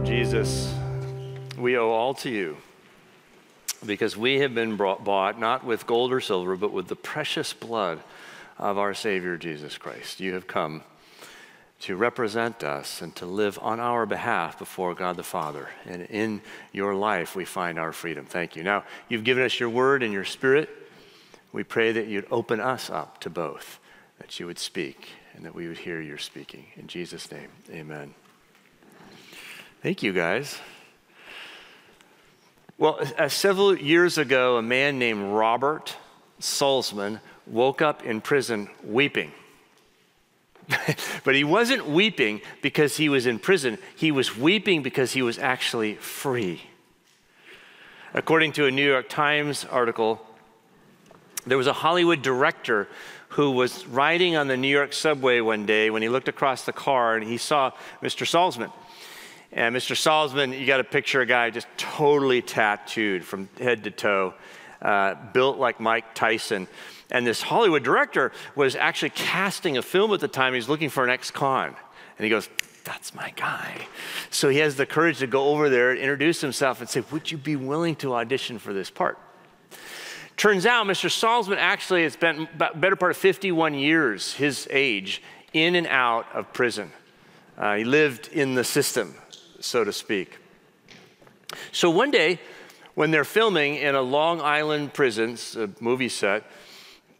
Lord Jesus, we owe all to you because we have been brought, bought not with gold or silver, but with the precious blood of our Savior Jesus Christ. You have come to represent us and to live on our behalf before God the Father. And in your life, we find our freedom. Thank you. Now, you've given us your word and your spirit. We pray that you'd open us up to both, that you would speak, and that we would hear your speaking. In Jesus' name, amen. Thank you, guys. Well, uh, several years ago, a man named Robert Salzman woke up in prison weeping. but he wasn't weeping because he was in prison, he was weeping because he was actually free. According to a New York Times article, there was a Hollywood director who was riding on the New York subway one day when he looked across the car and he saw Mr. Salzman. And Mr. Salzman, you got to picture a guy just totally tattooed from head to toe, uh, built like Mike Tyson. And this Hollywood director was actually casting a film at the time. He's looking for an ex con. And he goes, That's my guy. So he has the courage to go over there introduce himself and say, Would you be willing to audition for this part? Turns out Mr. Salzman actually has spent better part of 51 years, his age, in and out of prison. Uh, he lived in the system, so to speak. So one day, when they're filming in a Long Island prison, a movie set,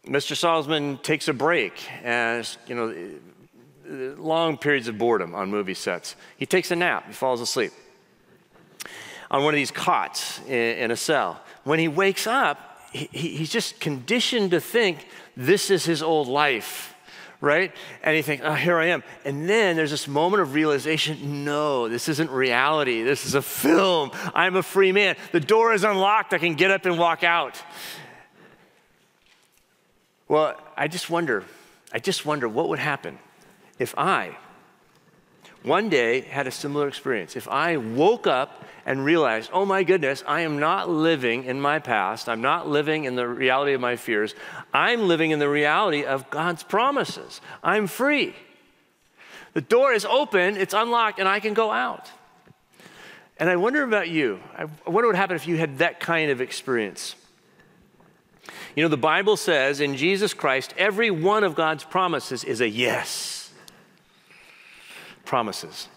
Mr. Salzman takes a break as, you know, long periods of boredom on movie sets. He takes a nap, he falls asleep on one of these cots in, in a cell. When he wakes up, he's just conditioned to think this is his old life, right? And he thinks, oh, ah, here I am. And then there's this moment of realization no, this isn't reality. This is a film. I'm a free man. The door is unlocked. I can get up and walk out. Well, I just wonder, I just wonder what would happen if I one day had a similar experience. If I woke up and realized, oh my goodness, I am not living in my past, I'm not living in the reality of my fears, I'm living in the reality of God's promises. I'm free. The door is open, it's unlocked, and I can go out. And I wonder about you. I wonder what would happen if you had that kind of experience. You know, the Bible says in Jesus Christ, every one of God's promises is a yes. Promises.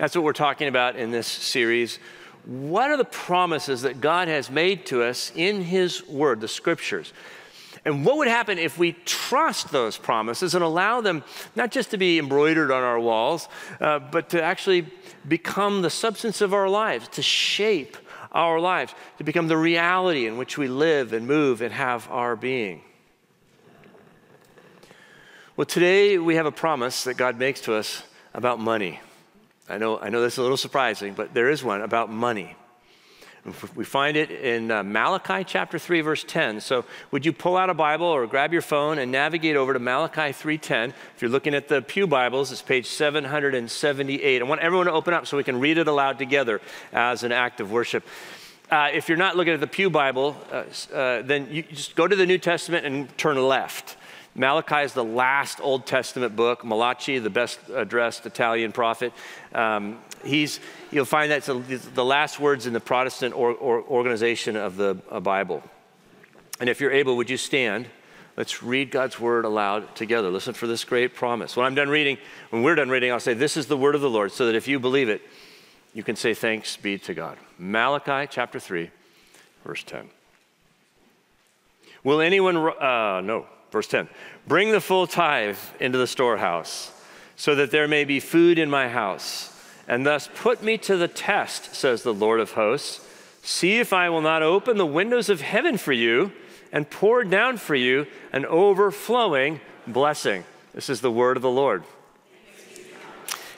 That's what we're talking about in this series. What are the promises that God has made to us in His Word, the Scriptures? And what would happen if we trust those promises and allow them not just to be embroidered on our walls, uh, but to actually become the substance of our lives, to shape our lives, to become the reality in which we live and move and have our being. Well, today we have a promise that God makes to us about money. I know, I know this is a little surprising, but there is one about money. We find it in uh, Malachi chapter 3 verse 10. So would you pull out a Bible or grab your phone and navigate over to Malachi 3:10. If you're looking at the Pew Bibles, it's page 778. I want everyone to open up so we can read it aloud together as an act of worship. Uh, if you're not looking at the Pew Bible, uh, uh then you just go to the New Testament and turn left. Malachi is the last Old Testament book. Malachi, the best dressed Italian prophet, um, he's, you'll find that's the last words in the Protestant or, or organization of the Bible. And if you're able, would you stand? Let's read God's word aloud together. Listen for this great promise. When I'm done reading, when we're done reading, I'll say, This is the word of the Lord, so that if you believe it, you can say, Thanks be to God. Malachi chapter 3, verse 10. Will anyone, uh, no, Verse 10 Bring the full tithe into the storehouse, so that there may be food in my house. And thus put me to the test, says the Lord of hosts. See if I will not open the windows of heaven for you and pour down for you an overflowing blessing. This is the word of the Lord.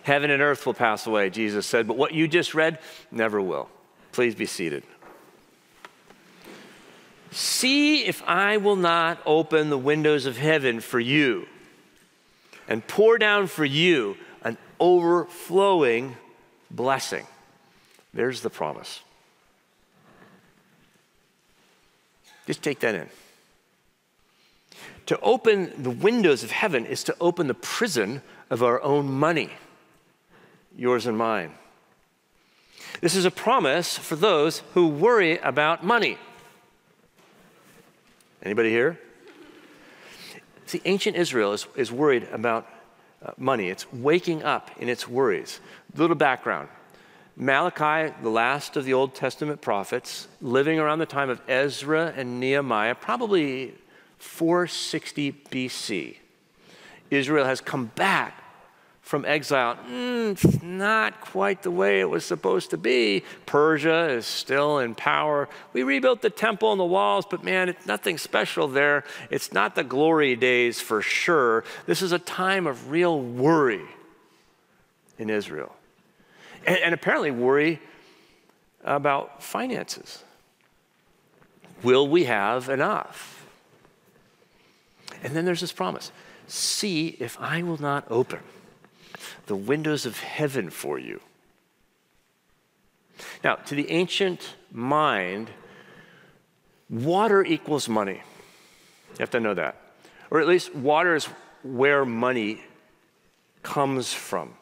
Heaven and earth will pass away, Jesus said, but what you just read never will. Please be seated. See if I will not open the windows of heaven for you and pour down for you an overflowing blessing. There's the promise. Just take that in. To open the windows of heaven is to open the prison of our own money, yours and mine. This is a promise for those who worry about money. Anybody here? See, ancient Israel is, is worried about uh, money. It's waking up in its worries. Little background Malachi, the last of the Old Testament prophets, living around the time of Ezra and Nehemiah, probably 460 BC. Israel has come back from exile. Mm, not quite the way it was supposed to be. Persia is still in power. We rebuilt the temple and the walls, but man, it's nothing special there. It's not the glory days for sure. This is a time of real worry in Israel. And, and apparently, worry about finances. Will we have enough? And then there's this promise see if I will not open the windows of heaven for you. Now, to the ancient mind, water equals money. You have to know that. Or at least water is where money comes from.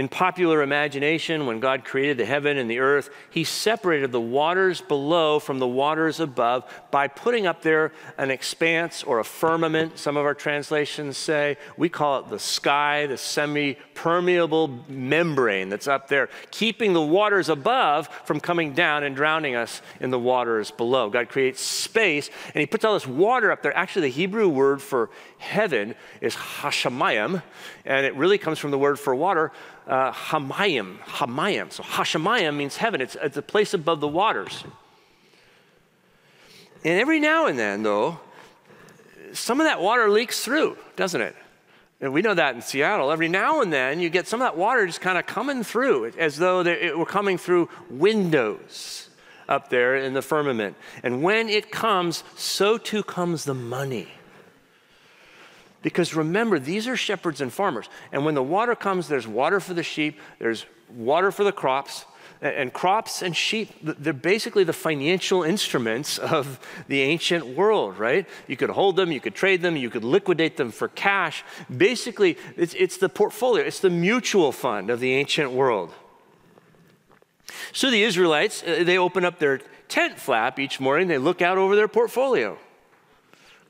In popular imagination, when God created the heaven and the earth, He separated the waters below from the waters above by putting up there an expanse or a firmament, some of our translations say. We call it the sky, the semi permeable membrane that's up there, keeping the waters above from coming down and drowning us in the waters below. God creates space and He puts all this water up there. Actually, the Hebrew word for heaven is hashamayim, and it really comes from the word for water uh, Hamayim, Hamayim. So Hashemayim means heaven. It's, it's a place above the waters. And every now and then, though, some of that water leaks through, doesn't it? And we know that in Seattle. Every now and then, you get some of that water just kind of coming through, as though it were coming through windows up there in the firmament. And when it comes, so too comes the money. Because remember, these are shepherds and farmers. And when the water comes, there's water for the sheep, there's water for the crops. And crops and sheep, they're basically the financial instruments of the ancient world, right? You could hold them, you could trade them, you could liquidate them for cash. Basically, it's, it's the portfolio, it's the mutual fund of the ancient world. So the Israelites, uh, they open up their tent flap each morning, they look out over their portfolio.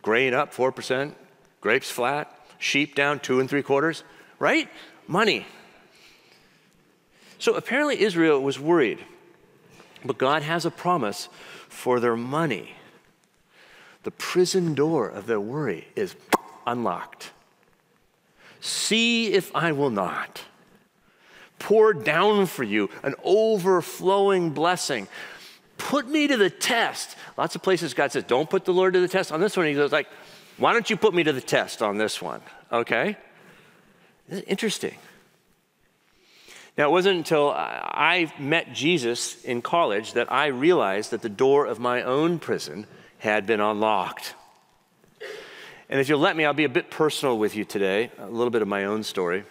Grain up 4%, grapes flat, sheep down two and three quarters, right? Money. So apparently Israel was worried, but God has a promise for their money. The prison door of their worry is unlocked. See if I will not pour down for you an overflowing blessing. Put me to the test. Lots of places God says, don't put the Lord to the test. On this one, he goes like, why don't you put me to the test on this one? Okay? Interesting. Now, it wasn't until I met Jesus in college that I realized that the door of my own prison had been unlocked. And if you'll let me, I'll be a bit personal with you today, a little bit of my own story.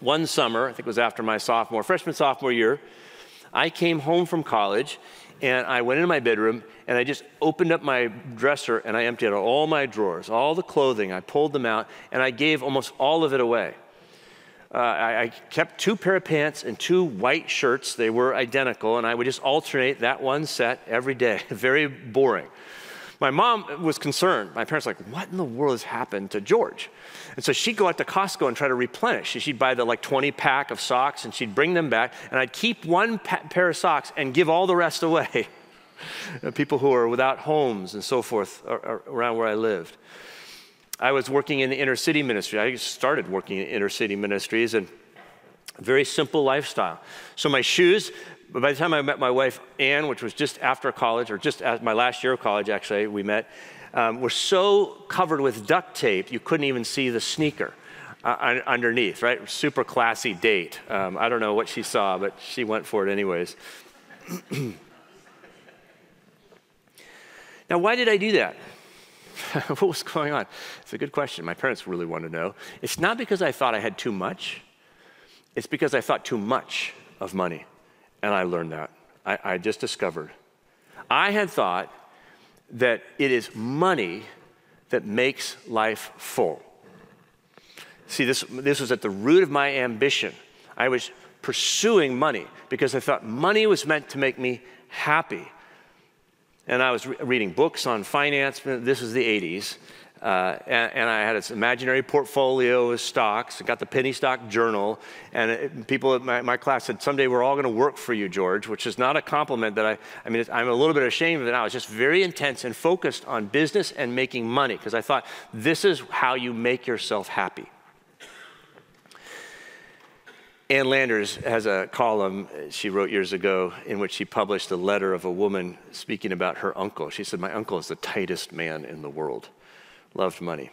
One summer, I think it was after my sophomore, freshman, sophomore year, I came home from college and I went into my bedroom and I just opened up my dresser and I emptied out all my drawers, all the clothing. I pulled them out and I gave almost all of it away. Uh, I, I, kept two pair of pants and two white shirts. They were identical, and I would just alternate that one set every day. Very boring. My mom was concerned. My parents were like, what in the world has happened to George? And so she'd go out to Costco and try to replenish. She'd buy the like 20 pack of socks and she'd bring them back, and I'd keep one pa- pair of socks and give all the rest away. People who are without homes and so forth around where I lived. I was working in the inner city ministry. I started working in inner city ministries and very simple lifestyle. So my shoes, by the time I met my wife, Ann, which was just after college, or just my last year of college, actually, we met, um, were so covered with duct tape, you couldn't even see the sneaker. Uh, underneath, right? Super classy date. Um, I don't know what she saw, but she went for it anyways. now, why did I do that? what was going on? It's a good question. My parents really want to know. It's not because I thought I had too much, it's because I thought too much of money. And I learned that. I, I just discovered. I had thought that it is money that makes life full. See, this, this was at the root of my ambition. I was pursuing money because I thought money was meant to make me happy. And I was re- reading books on finance. This was the 80s. Uh, and, and, I had this imaginary portfolio of stocks. I got the penny stock journal. And it, people at my, my, class said, Someday we're all going to work for you, George, which is not a compliment that I, I mean, I'm a little bit ashamed of it now. It's just very intense and focused on business and making money because I thought this is how you make yourself happy. Ann Landers has a column she wrote years ago in which she published a letter of a woman speaking about her uncle. She said, My uncle is the tightest man in the world, loved money.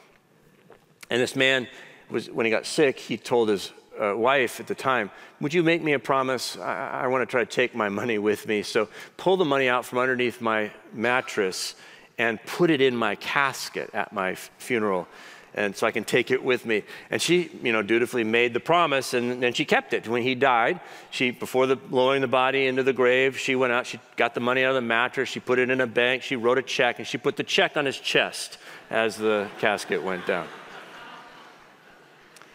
And this man, was, when he got sick, he told his uh, wife at the time, Would you make me a promise? I, I want to try to take my money with me. So pull the money out from underneath my mattress and put it in my casket at my funeral and so I can take it with me. And she, you know, dutifully made the promise, and then she kept it. When he died, she, before the, lowering the body into the grave, she went out, she got the money out of the mattress, she put it in a bank, she wrote a check, and she put the check on his chest as the casket went down.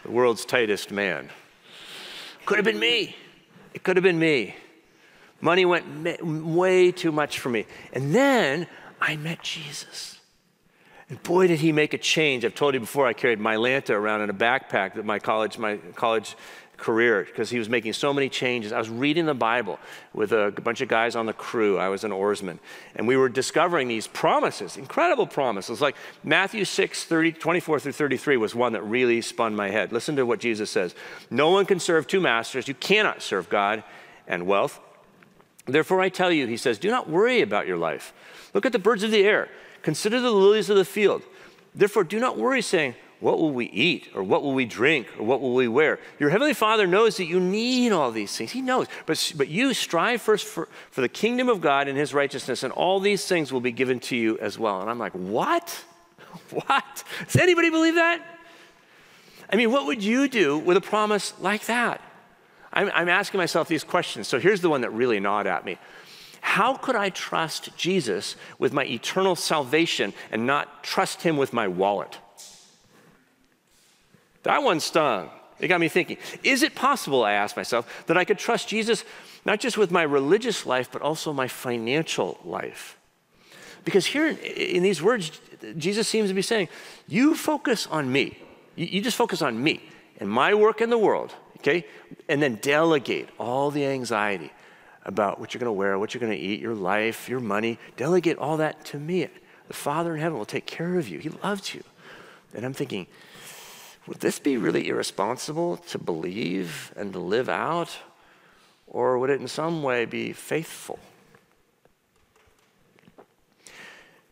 The world's tightest man. Could have been me. It could have been me. Money went way too much for me. And then I met Jesus. And boy, did he make a change. I've told you before, I carried Mylanta around in a backpack at my college, my college career because he was making so many changes. I was reading the Bible with a bunch of guys on the crew. I was an oarsman. And we were discovering these promises, incredible promises. Like Matthew 6, 30, 24 through 33 was one that really spun my head. Listen to what Jesus says No one can serve two masters. You cannot serve God and wealth. Therefore, I tell you, he says, do not worry about your life. Look at the birds of the air. Consider the lilies of the field. Therefore, do not worry, saying, What will we eat? Or what will we drink? Or what will we wear? Your heavenly Father knows that you need all these things. He knows. But, but you strive first for, for the kingdom of God and his righteousness, and all these things will be given to you as well. And I'm like, What? What? Does anybody believe that? I mean, what would you do with a promise like that? I'm, I'm asking myself these questions. So here's the one that really gnawed at me. How could I trust Jesus with my eternal salvation and not trust him with my wallet? That one stung. It got me thinking. Is it possible, I asked myself, that I could trust Jesus not just with my religious life, but also my financial life? Because here in these words, Jesus seems to be saying, You focus on me. You just focus on me and my work in the world, okay? And then delegate all the anxiety about what you're going to wear, what you're going to eat, your life, your money. Delegate all that to me. The Father in heaven will take care of you. He loves you. And I'm thinking, would this be really irresponsible to believe and to live out? Or would it in some way be faithful?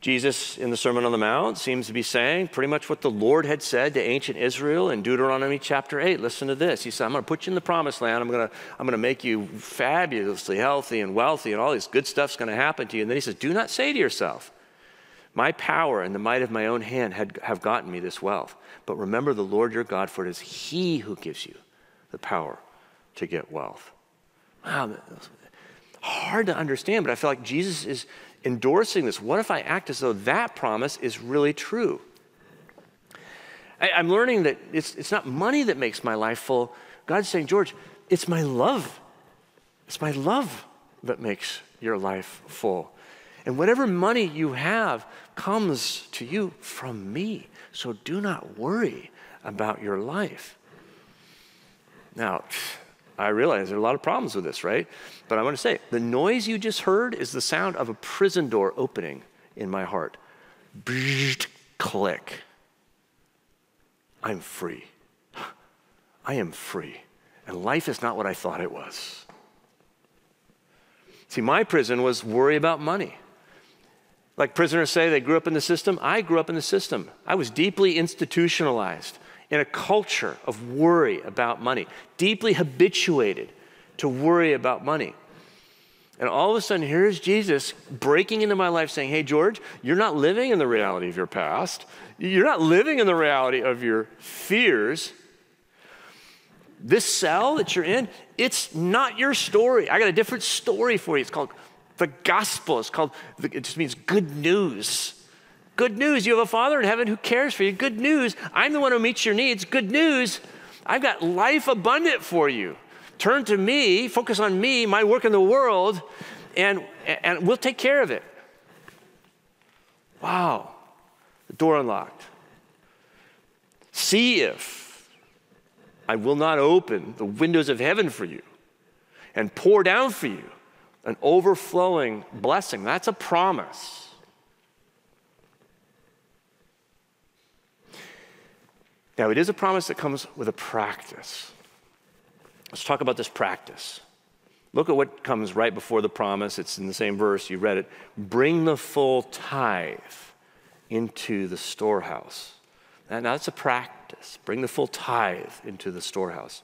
Jesus, in the Sermon on the Mount, seems to be saying pretty much what the Lord had said to ancient Israel in Deuteronomy chapter 8. Listen to this. He said, I'm going to put you in the promised land. I'm going to, I'm going to make you fabulously healthy and wealthy, and all this good stuff's going to happen to you. And then he says, Do not say to yourself, My power and the might of my own hand had, have gotten me this wealth. But remember the Lord your God, for it is He who gives you the power to get wealth. Wow, hard to understand, but I feel like Jesus is endorsing this. What if I act as though that promise is really true? I, am learning that it's, it's not money that makes my life full. God's saying, George, it's my love. It's my love that makes your life full. And whatever money you have comes to you from me. So do not worry about your life. Now, I realize there are a lot of problems with this, right? But I want to say the noise you just heard is the sound of a prison door opening in my heart. Click. I'm free. I am free. And life is not what I thought it was. See, my prison was worry about money. Like prisoners say, they grew up in the system. I grew up in the system. I was deeply institutionalized in a culture of worry about money, deeply habituated to worry about money. And all of a sudden, here's Jesus breaking into my life saying, Hey, George, you're not living in the reality of your past. You're not living in the reality of your fears. This cell that you're in, it's not your story. I got a different story for you. It's called the gospel. is called, it just means good news. Good news, you have a Father in heaven who cares for you. Good news, I'm the one who meets your needs. Good news, I've got life abundant for you. Turn to me, focus on me, my work in the world, and, and we'll take care of it. Wow, the door unlocked. See if I will not open the windows of heaven for you and pour down for you an overflowing blessing. That's a promise. Now, it is a promise that comes with a practice. Let's talk about this practice. Look at what comes right before the promise. It's in the same verse, you read it. Bring the full tithe into the storehouse. Now, that's a practice. Bring the full tithe into the storehouse.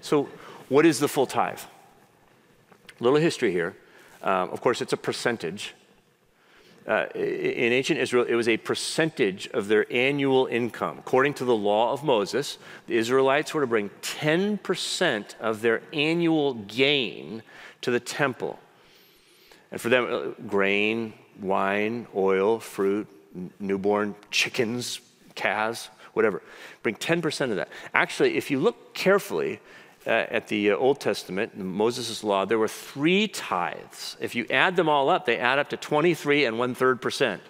So, what is the full tithe? Little history here. Um, of course, it's a percentage. Uh, in ancient Israel, it was a percentage of their annual income. According to the law of Moses, the Israelites were to bring 10% of their annual gain to the temple. And for them, uh, grain, wine, oil, fruit, newborn chickens, calves, whatever. Bring 10% of that. Actually, if you look carefully, uh, at the uh, Old Testament, Moses' law, there were three tithes. If you add them all up, they add up to 23 and one third percent.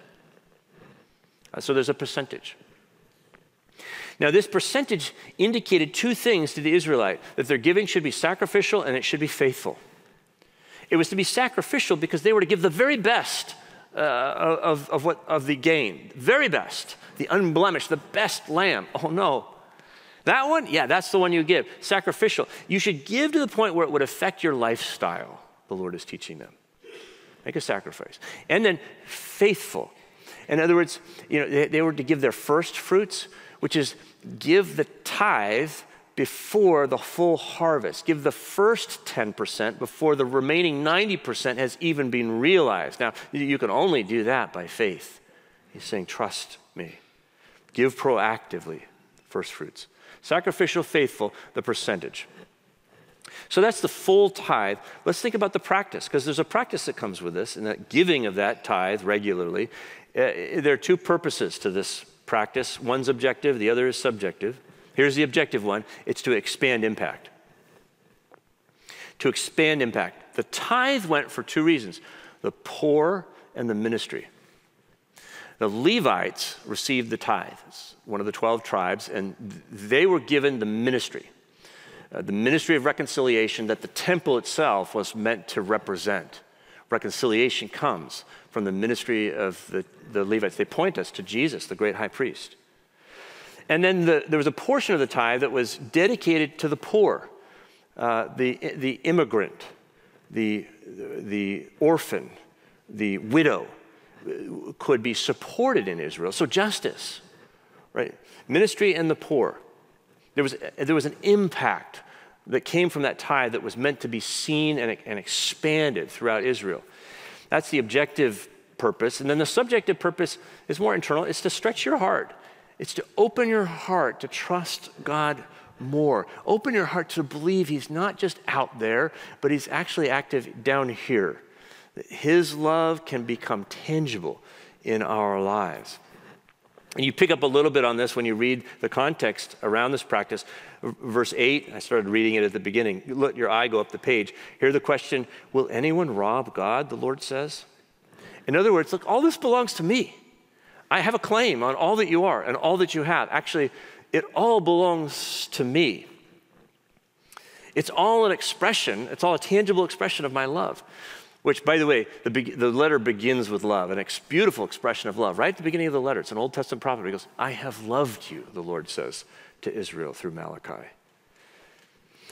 Uh, so there's a percentage. Now, this percentage indicated two things to the Israelite that their giving should be sacrificial and it should be faithful. It was to be sacrificial because they were to give the very best uh, of, of, what, of the gain, very best, the unblemished, the best lamb. Oh no, that one, yeah, that's the one you give. Sacrificial. You should give to the point where it would affect your lifestyle, the Lord is teaching them. Make a sacrifice. And then faithful. In other words, you know, they, they were to give their first fruits, which is give the tithe before the full harvest. Give the first 10% before the remaining 90% has even been realized. Now, you can only do that by faith. He's saying, trust me. Give proactively, first fruits. Sacrificial, faithful, the percentage. So that's the full tithe. Let's think about the practice, because there's a practice that comes with this, and that giving of that tithe regularly. Uh, there are two purposes to this practice one's objective, the other is subjective. Here's the objective one it's to expand impact. To expand impact. The tithe went for two reasons the poor and the ministry. The Levites received the tithes, one of the 12 tribes, and they were given the ministry, uh, the ministry of reconciliation that the temple itself was meant to represent. Reconciliation comes from the ministry of the, the Levites. They point us to Jesus, the great high priest. And then the, there was a portion of the tithe that was dedicated to the poor, uh, the, the immigrant, the, the orphan, the widow could be supported in Israel. So justice, right? Ministry and the poor. There was, there was an impact that came from that tithe that was meant to be seen and, and expanded throughout Israel. That's the objective purpose. And then the subjective purpose is more internal. It's to stretch your heart. It's to open your heart to trust God more. Open your heart to believe He's not just out there, but He's actually active down here. His love can become tangible in our lives. And you pick up a little bit on this when you read the context around this practice. Verse 8, I started reading it at the beginning. Let your eye go up the page. Hear the question Will anyone rob God? The Lord says. In other words, look, all this belongs to me. I have a claim on all that you are and all that you have. Actually, it all belongs to me. It's all an expression, it's all a tangible expression of my love. Which, by the way, the, be- the letter begins with love, an ex- beautiful expression of love. Right at the beginning of the letter, it's an Old Testament prophet. He goes, I have loved you, the Lord says to Israel through Malachi.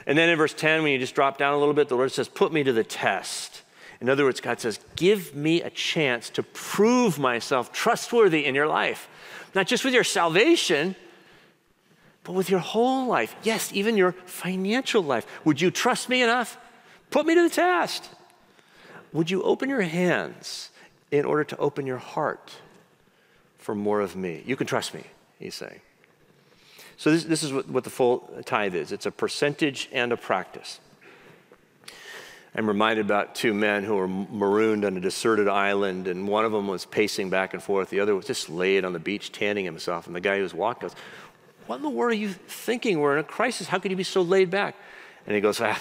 And then in verse 10, when you just drop down a little bit, the Lord says, Put me to the test. In other words, God says, Give me a chance to prove myself trustworthy in your life. Not just with your salvation, but with your whole life. Yes, even your financial life. Would you trust me enough? Put me to the test. Would you open your hands in order to open your heart for more of me? You can trust me, he's saying. So, this, this is what, what the full tithe is it's a percentage and a practice. I'm reminded about two men who were marooned on a deserted island, and one of them was pacing back and forth. The other was just laid on the beach, tanning himself. And the guy who was walking goes, What in the world are you thinking? We're in a crisis. How could you be so laid back? And he goes, ah,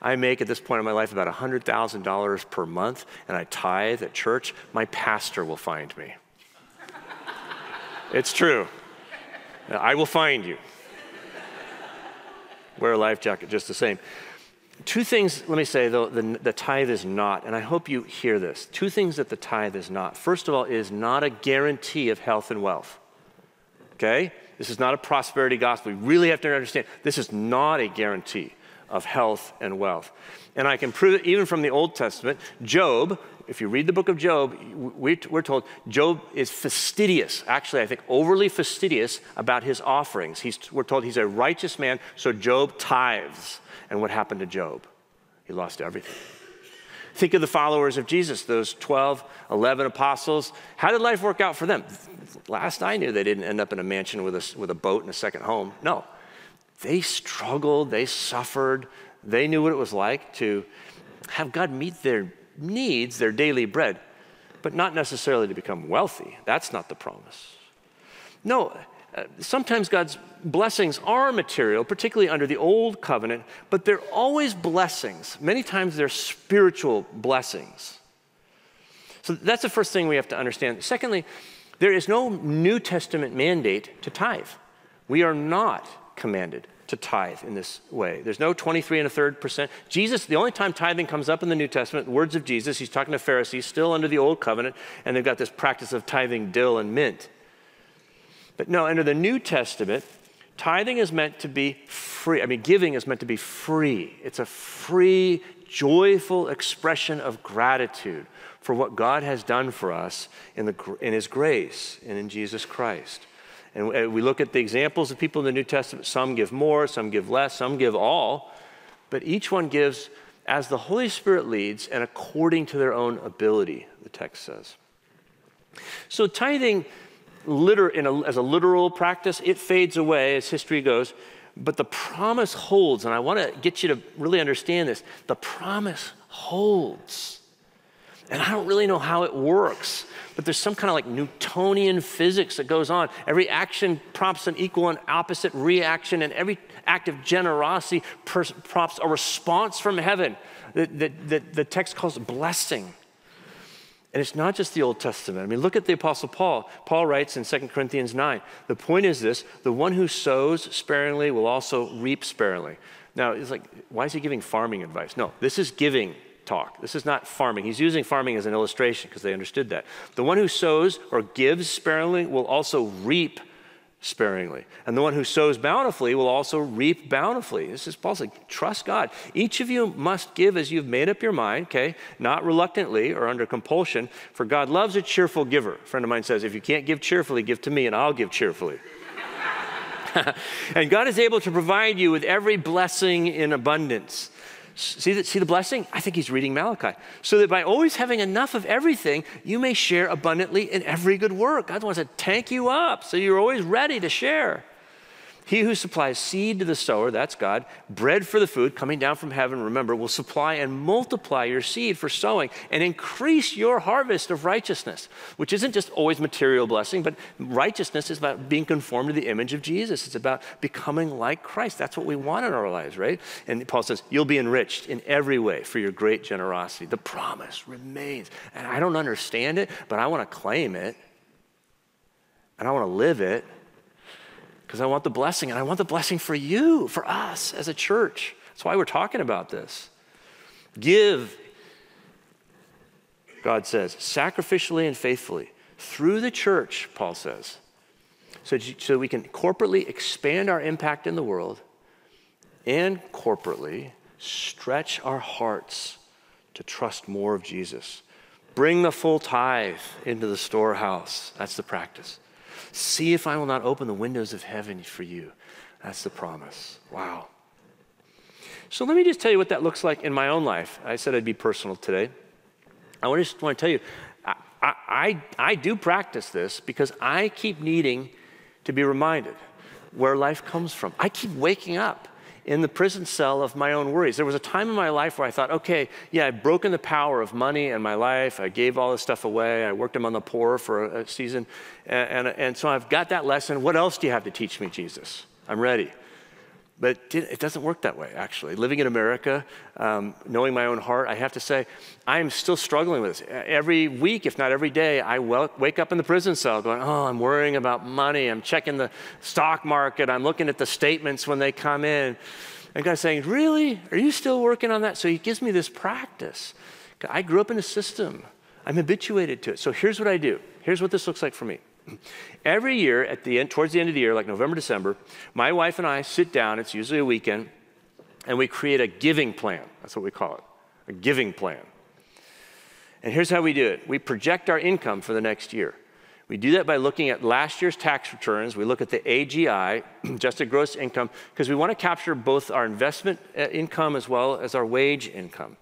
I make at this point in my life about $100,000 per month, and I tithe at church. My pastor will find me. it's true. I will find you. Wear a life jacket just the same. Two things, let me say, though, the, the tithe is not, and I hope you hear this. Two things that the tithe is not. First of all, it is not a guarantee of health and wealth. Okay? This is not a prosperity gospel. We really have to understand this is not a guarantee of health and wealth. And I can prove it even from the Old Testament. Job, if you read the book of Job, we're told Job is fastidious, actually, I think overly fastidious about his offerings. He's, we're told he's a righteous man, so Job tithes. And what happened to Job? He lost everything. Think of the followers of Jesus, those 12, 11 apostles. How did life work out for them? Last I knew, they didn't end up in a mansion with a, with a boat and a second home. No. They struggled, they suffered, they knew what it was like to have God meet their needs, their daily bread, but not necessarily to become wealthy. That's not the promise. No, uh, sometimes God's blessings are material, particularly under the old covenant, but they're always blessings. Many times they're spiritual blessings. So that's the first thing we have to understand. Secondly, there is no New Testament mandate to tithe. We are not commanded to tithe in this way. There's no 23 and a third percent. Jesus, the only time tithing comes up in the New Testament, words of Jesus, he's talking to Pharisees still under the old covenant, and they've got this practice of tithing dill and mint. But no, under the New Testament, tithing is meant to be free. I mean, giving is meant to be free. It's a free, joyful expression of gratitude for what God has done for us in, the, in His grace and in Jesus Christ. And uh, we look at the examples of people in the New Testament. Some give more, some give less, some give all. But each one gives as the Holy Spirit leads and according to their own ability, the text says. So tithing liter- a, as a literal practice, it fades away as history goes. But the promise holds, and I want to get you to really understand this. The promise holds. And I don't really know how it works, but there's some kind of like Newtonian physics that goes on. Every action prompts an equal and opposite reaction, and every act of generosity prompts a response from heaven. The, the, the, the text calls blessing. And it's not just the Old Testament. I mean, look at the Apostle Paul. Paul writes in 2 Corinthians 9 the point is this the one who sows sparingly will also reap sparingly. Now, it's like, why is he giving farming advice? No, this is giving talk. This is not farming. He's using farming as an illustration because they understood that. The one who sows or gives sparingly will also reap sparingly. And the one who sows bountifully will also reap bountifully. This is Paul saying, trust God. Each of you must give as you've made up your mind, okay? Not reluctantly or under compulsion, for God loves a cheerful giver. A friend of mine says, if you can't give cheerfully, give to me and I'll give cheerfully. and God is able to provide you with every blessing in abundance See the, see the blessing? I think he's reading Malachi. So that by always having enough of everything, you may share abundantly in every good work. God wants to tank you up so you're always ready to share. He who supplies seed to the sower, that's God, bread for the food coming down from heaven, remember, will supply and multiply your seed for sowing and increase your harvest of righteousness, which isn't just always material blessing, but righteousness is about being conformed to the image of Jesus. It's about becoming like Christ. That's what we want in our lives, right? And Paul says, You'll be enriched in every way for your great generosity. The promise remains. And I don't understand it, but I want to claim it and I want to live it because I want the blessing, and I want the blessing for you, for us as a church. That's why we're talking about this. Give, God says, sacrificially and faithfully through the church, Paul says, so, so we can corporately expand our impact in the world and corporately stretch our hearts to trust more of Jesus. Bring the full tithe into the storehouse. That's the practice. See if I will not open the windows of heaven for you. That's the promise. Wow. So let me just tell you what that looks like in my own life. I said I'd be personal today. I just want to tell you, I, I, I do practice this because I keep needing to be reminded where life comes from. I keep waking up in the prison cell of my own worries. There was a time in my life where I thought, okay, yeah, I've broken the power of money in my life. I gave all this stuff away. I worked among the poor for a, season. And, and, and so I've got that lesson. What else do you have to teach me, Jesus? I'm ready. But it doesn't work that way, actually. Living in America, um, knowing my own heart, I have to say, I'm still struggling with this. Every week, if not every day, I wake up in the prison cell going, Oh, I'm worrying about money. I'm checking the stock market. I'm looking at the statements when they come in. And God's saying, Really? Are you still working on that? So He gives me this practice. I grew up in a system, I'm habituated to it. So here's what I do. Here's what this looks like for me. Every year, at the end, towards the end of the year, like November, December, my wife and I sit down, it's usually a weekend, and we create a giving plan. That's what we call it a giving plan. And here's how we do it we project our income for the next year. We do that by looking at last year's tax returns. We look at the AGI, adjusted gross income, because we want to capture both our investment uh, income as well as our wage income.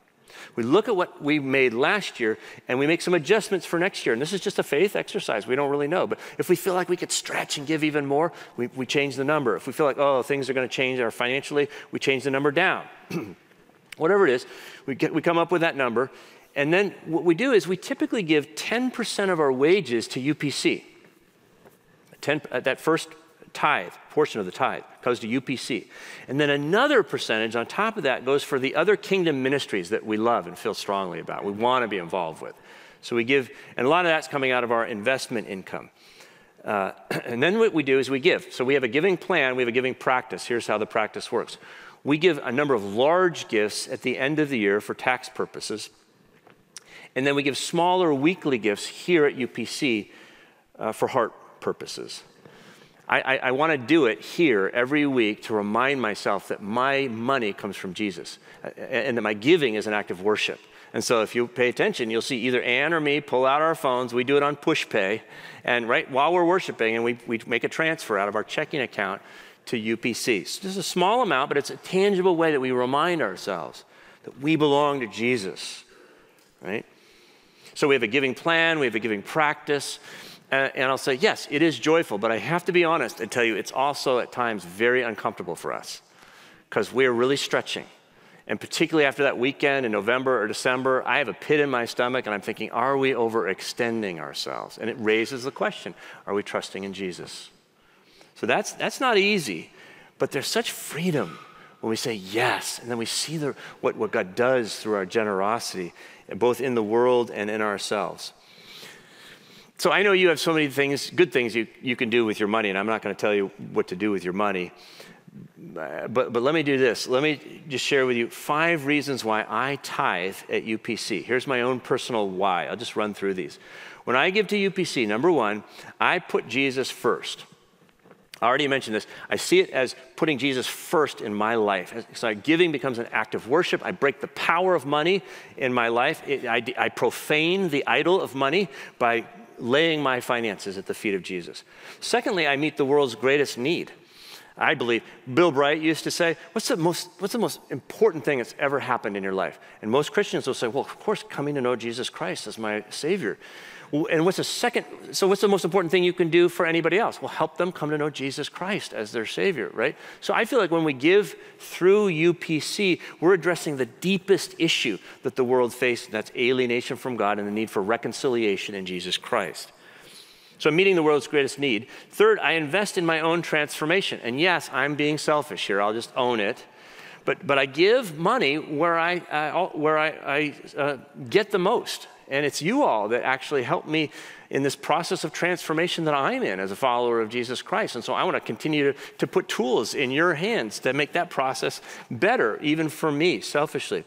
We look at what we made last year and we make some adjustments for next year. And this is just a faith exercise. We don't really know. But if we feel like we could stretch and give even more, we, we change the number. If we feel like, oh, things are going to change our financially, we change the number down. Whatever it is, we, get, we come up with that number. And then what we do is we typically give 10% of our wages to UPC. 10, uh, that first tithe, portion of the tithe, goes to UPC. And then another percentage on top of that goes for the other kingdom ministries that we love and feel strongly about, we want to be involved with. So we give, and a lot of that's coming out of our investment income. Uh, and then what we do is we give. So we have a giving plan, we have a giving practice. Here's how the practice works we give a number of large gifts at the end of the year for tax purposes. And then we give smaller weekly gifts here at UPC uh, for heart purposes. I, I, I want to do it here every week to remind myself that my money comes from Jesus and that my giving is an act of worship. And so if you pay attention, you'll see either Ann or me pull out our phones. We do it on Pushpay. And right while we're worshiping, and we, we make a transfer out of our checking account to UPC. It's just a small amount, but it's a tangible way that we remind ourselves that we belong to Jesus, right? So we have a giving plan, we have a giving practice. And, I'll say, yes, it is joyful, but I have to be honest and tell you, it's also at times very uncomfortable for us because we're really stretching. And particularly after that weekend in November or December, I have a pit in my stomach and I'm thinking, are we overextending ourselves? And it raises the question are we trusting in Jesus? So that's, that's not easy, but there's such freedom when we say yes, and then we see the, what, what God does through our generosity, both in the world and in ourselves. So I know you have so many things, good things you, you can do with your money, and I'm not going to tell you what to do with your money. Uh, but, but let me do this. Let me just share with you five reasons why I tithe at UPC. Here's my own personal why. I'll just run through these. When I give to UPC, number one, I put Jesus first. I already mentioned this. I see it as putting Jesus first in my life. So giving becomes an act of worship. I break the power of money in my life. It, I, I profane the idol of money by laying my finances at the feet of Jesus. Secondly, I meet the world's greatest need. I believe Bill Bright used to say, what's the, most, what's the most important thing that's ever happened in your life? And most Christians will say, Well, of course, coming to know Jesus Christ as my Savior. And what's the second? So, what's the most important thing you can do for anybody else? Well, help them come to know Jesus Christ as their Savior, right? So, I feel like when we give through UPC, we're addressing the deepest issue that the world faces that's alienation from God and the need for reconciliation in Jesus Christ. So, I'm meeting the world's greatest need. Third, I invest in my own transformation. And yes, I'm being selfish here, I'll just own it. But, but I give money where I, where I, I uh, get the most. And it's you all that actually help me in this process of transformation that I'm in as a follower of Jesus Christ. And so I want to continue to, to put tools in your hands to make that process better, even for me, selfishly.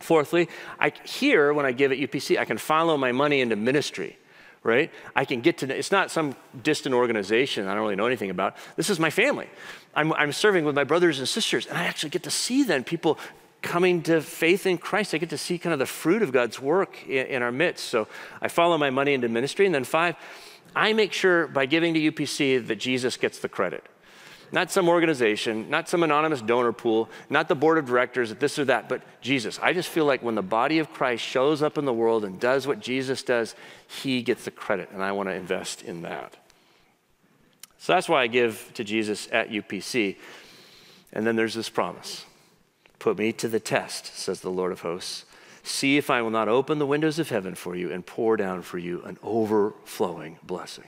Fourthly, I here when I give at UPC, I can follow my money into ministry right? I can get to, it's not some distant organization I don't really know anything about. This is my family. I'm, I'm serving with my brothers and sisters, and I actually get to see then people coming to faith in Christ. I get to see kind of the fruit of God's work in, in, our midst. So I follow my money into ministry. And then five, I make sure by giving to UPC that Jesus gets the credit. Not some organization, not some anonymous donor pool, not the board of directors, this or that, but Jesus. I just feel like when the body of Christ shows up in the world and does what Jesus does, he gets the credit. And I want to invest in that. So that's why I give to Jesus at UPC. And then there's this promise Put me to the test, says the Lord of hosts. See if I will not open the windows of heaven for you and pour down for you an overflowing blessing.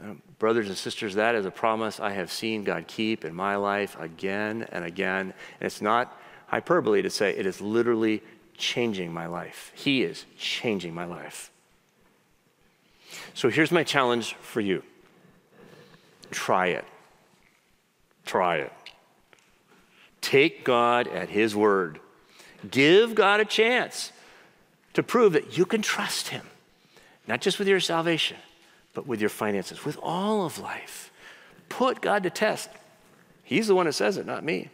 Uh, brothers and sisters, that is a promise I have seen God keep in my life again and again. And it's not hyperbole to say it is literally changing my life. He is changing my life. So here's my challenge for you try it. Try it. Take God at His word. Give God a chance to prove that you can trust Him, not just with your salvation, but with your finances, with all of life. Put God to test. He's the one that says it, not me.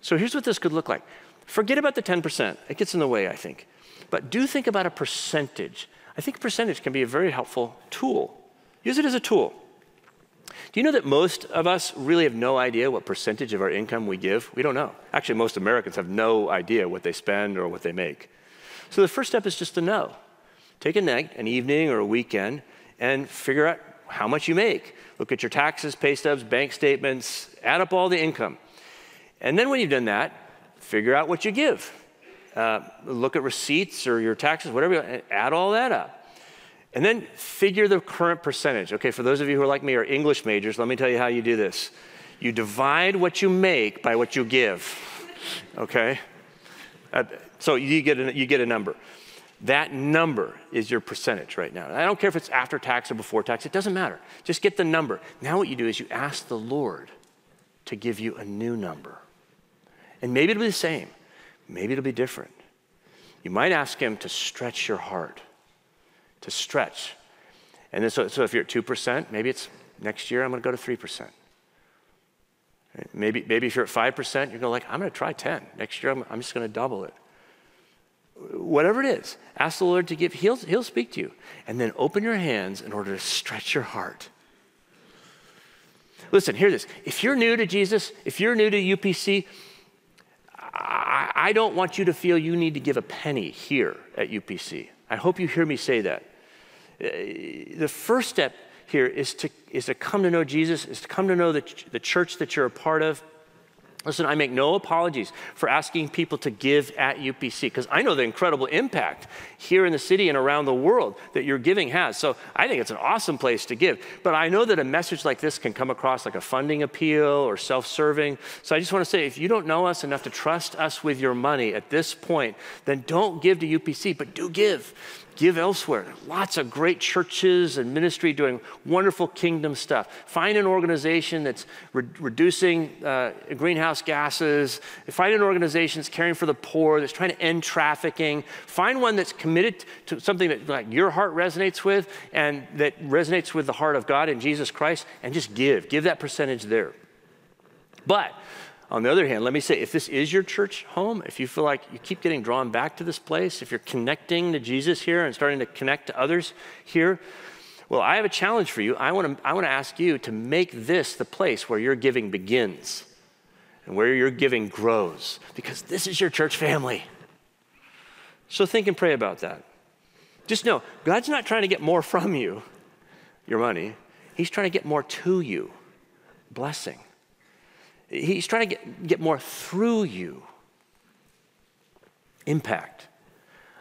So here's what this could look like. Forget about the 10%. It gets in the way, I think. But do think about a percentage. I think percentage can be a very helpful tool. Use it as a tool. Do you know that most of us really have no idea what percentage of our income we give? We don't know. Actually, most Americans have no idea what they spend or what they make. So the first step is just to know. Take a night, an evening, or a weekend and figure out how much you make. Look at your taxes, pay stubs, bank statements, add up all the income. And then when you've done that, figure out what you give. Uh, look at receipts or your taxes, whatever, add all that up. And then figure the current percentage. Okay, for those of you who are like me are English majors, let me tell you how you do this. You divide what you make by what you give. Okay? Uh, so you get, a, you get a number. That number is your percentage right now. I don't care if it's after tax or before tax, it doesn't matter. Just get the number. Now, what you do is you ask the Lord to give you a new number. And maybe it'll be the same, maybe it'll be different. You might ask Him to stretch your heart, to stretch. And then, so, so if you're at 2%, maybe it's next year I'm going to go to 3%. Maybe, maybe if you're at 5%, you're going to like, I'm going to try 10. Next year, I'm, I'm just going to double it whatever it is, ask the Lord to give, he'll, he'll speak to you. And then open your hands in order to stretch your heart. Listen, hear this. If you're new to Jesus, if you're new to UPC, I, I don't want you to feel you need to give a penny here at UPC. I hope you hear me say that. Uh, the first step here is to, is to come to know Jesus, is to come to know the, the church that you're a part of, Listen, I make no apologies for asking people to give at UPC because I know the incredible impact here in the city and around the world that your giving has. So I think it's an awesome place to give. But I know that a message like this can come across like a funding appeal or self serving. So I just want to say if you don't know us enough to trust us with your money at this point, then don't give to UPC, but do give give elsewhere. Lots of great churches and ministry doing wonderful kingdom stuff. Find an organization that's re- reducing uh, greenhouse gases. Find an organization that's caring for the poor, that's trying to end trafficking. Find one that's committed to something that like your heart resonates with and that resonates with the heart of God and Jesus Christ, and just give. Give that percentage there. But on the other hand, let me say if this is your church home, if you feel like you keep getting drawn back to this place, if you're connecting to Jesus here and starting to connect to others here, well, I have a challenge for you. I want to, I want to ask you to make this the place where your giving begins and where your giving grows, because this is your church family. So think and pray about that. Just know God's not trying to get more from you, your money, He's trying to get more to you, blessing. He's trying to get, get more through you. Impact.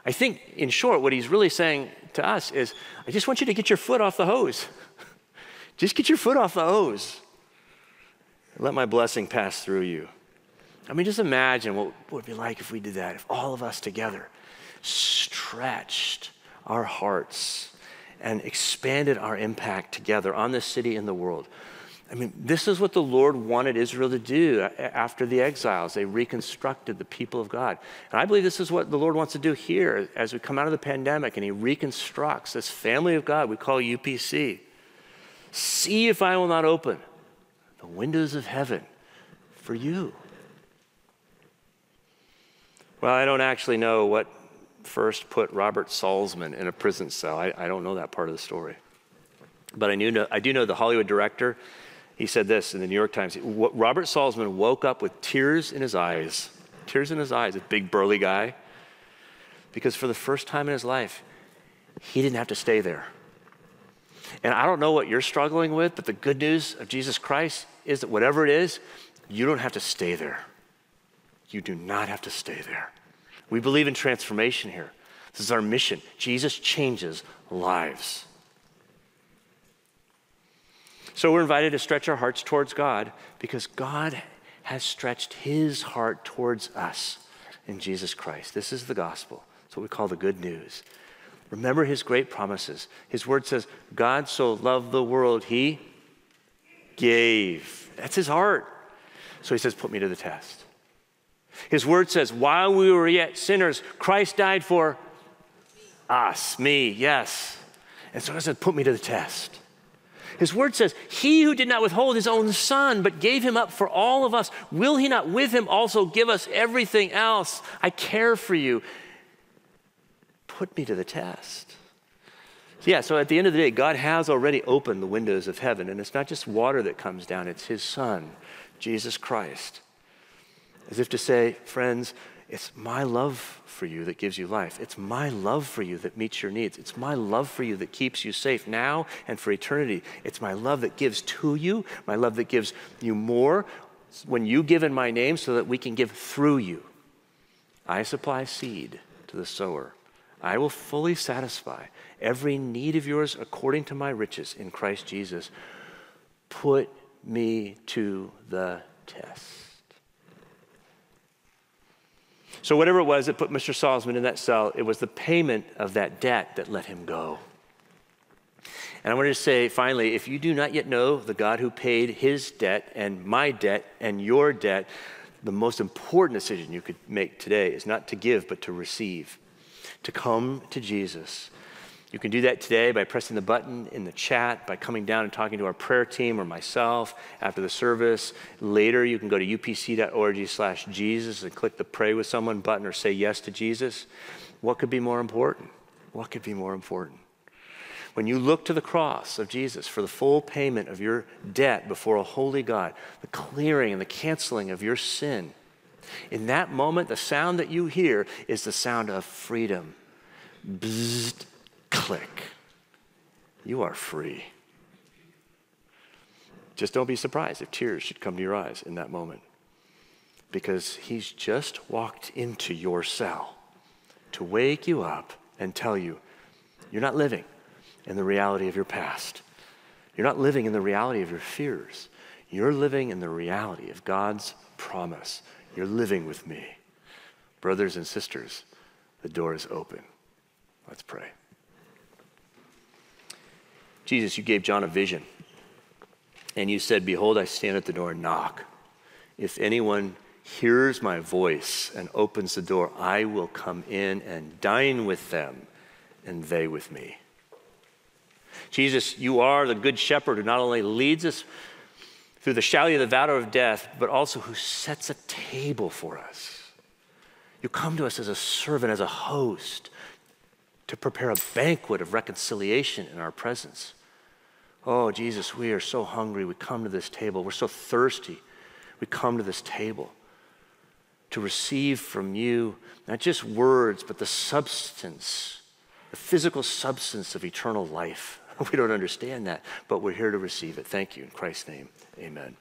I think, in short, what he's really saying to us is I just want you to get your foot off the hose. just get your foot off the hose. Let my blessing pass through you. I mean, just imagine what, what it would be like if we did that, if all of us together stretched our hearts and expanded our impact together on this city and the world. I mean, this is what the Lord wanted Israel to do after the exiles. They reconstructed the people of God. And I believe this is what the Lord wants to do here as we come out of the pandemic and He reconstructs this family of God we call UPC. See if I will not open the windows of heaven for you. Well, I don't actually know what first put Robert Salzman in a prison cell. I, I don't know that part of the story. But I, knew, I do know the Hollywood director he said this in the New York Times Robert Salzman woke up with tears in his eyes, tears in his eyes, a big burly guy, because for the first time in his life, he didn't have to stay there. And I don't know what you're struggling with, but the good news of Jesus Christ is that whatever it is, you don't have to stay there. You do not have to stay there. We believe in transformation here. This is our mission. Jesus changes lives. So we're invited to stretch our hearts towards God because God has stretched his heart towards us in Jesus Christ. This is the gospel. It's what we call the good news. Remember his great promises. His word says, God so loved the world, he gave. That's his heart. So he says, Put me to the test. His word says, While we were yet sinners, Christ died for us, me, yes. And so God said, Put me to the test. His word says, He who did not withhold his own son, but gave him up for all of us, will he not with him also give us everything else? I care for you. Put me to the test. Yeah, so at the end of the day, God has already opened the windows of heaven, and it's not just water that comes down, it's His Son, Jesus Christ. As if to say, friends, it's my love for you that gives you life. It's my love for you that meets your needs. It's my love for you that keeps you safe now and for eternity. It's my love that gives to you, my love that gives you more when you give in my name so that we can give through you. I supply seed to the sower. I will fully satisfy every need of yours according to my riches in Christ Jesus. Put me to the test. So, whatever it was that put Mr. Salzman in that cell, it was the payment of that debt that let him go. And I wanted to say finally if you do not yet know the God who paid his debt and my debt and your debt, the most important decision you could make today is not to give, but to receive, to come to Jesus you can do that today by pressing the button in the chat, by coming down and talking to our prayer team or myself after the service. Later, you can go to upc.org slash Jesus and click the pray with someone button or say yes to Jesus. What could be more important? What could be more important? When you look to the cross of Jesus for the full payment of your debt before a holy God, the clearing and the canceling of your sin, in that moment, the sound that you hear is the sound of freedom. Bzzzt click. You are free. Just don't be surprised if tears should come to your eyes in that moment. Because he's just walked into your cell to wake you up and tell you you're not living in the reality of your past. You're not living in the reality of your fears. You're living in the reality of God's promise. You're living with me. Brothers and sisters, the door is open. Let's pray. Jesus, you gave John a vision. And you said, Behold, I stand at the door and knock. If anyone hears my voice and opens the door, I will come in and dine with them, and they with me. Jesus, you are the good shepherd who not only leads us through the shadow of the valley of death, but also who sets a table for us. You come to us as a servant, as a host, to prepare a banquet of reconciliation in our presence. Oh, Jesus, we are so hungry. We come to this table. We're so thirsty. We come to this table to receive from you not just words, but the substance, the physical substance of eternal life. We don't understand that, but we're here to receive it. Thank you. In Christ's name, amen.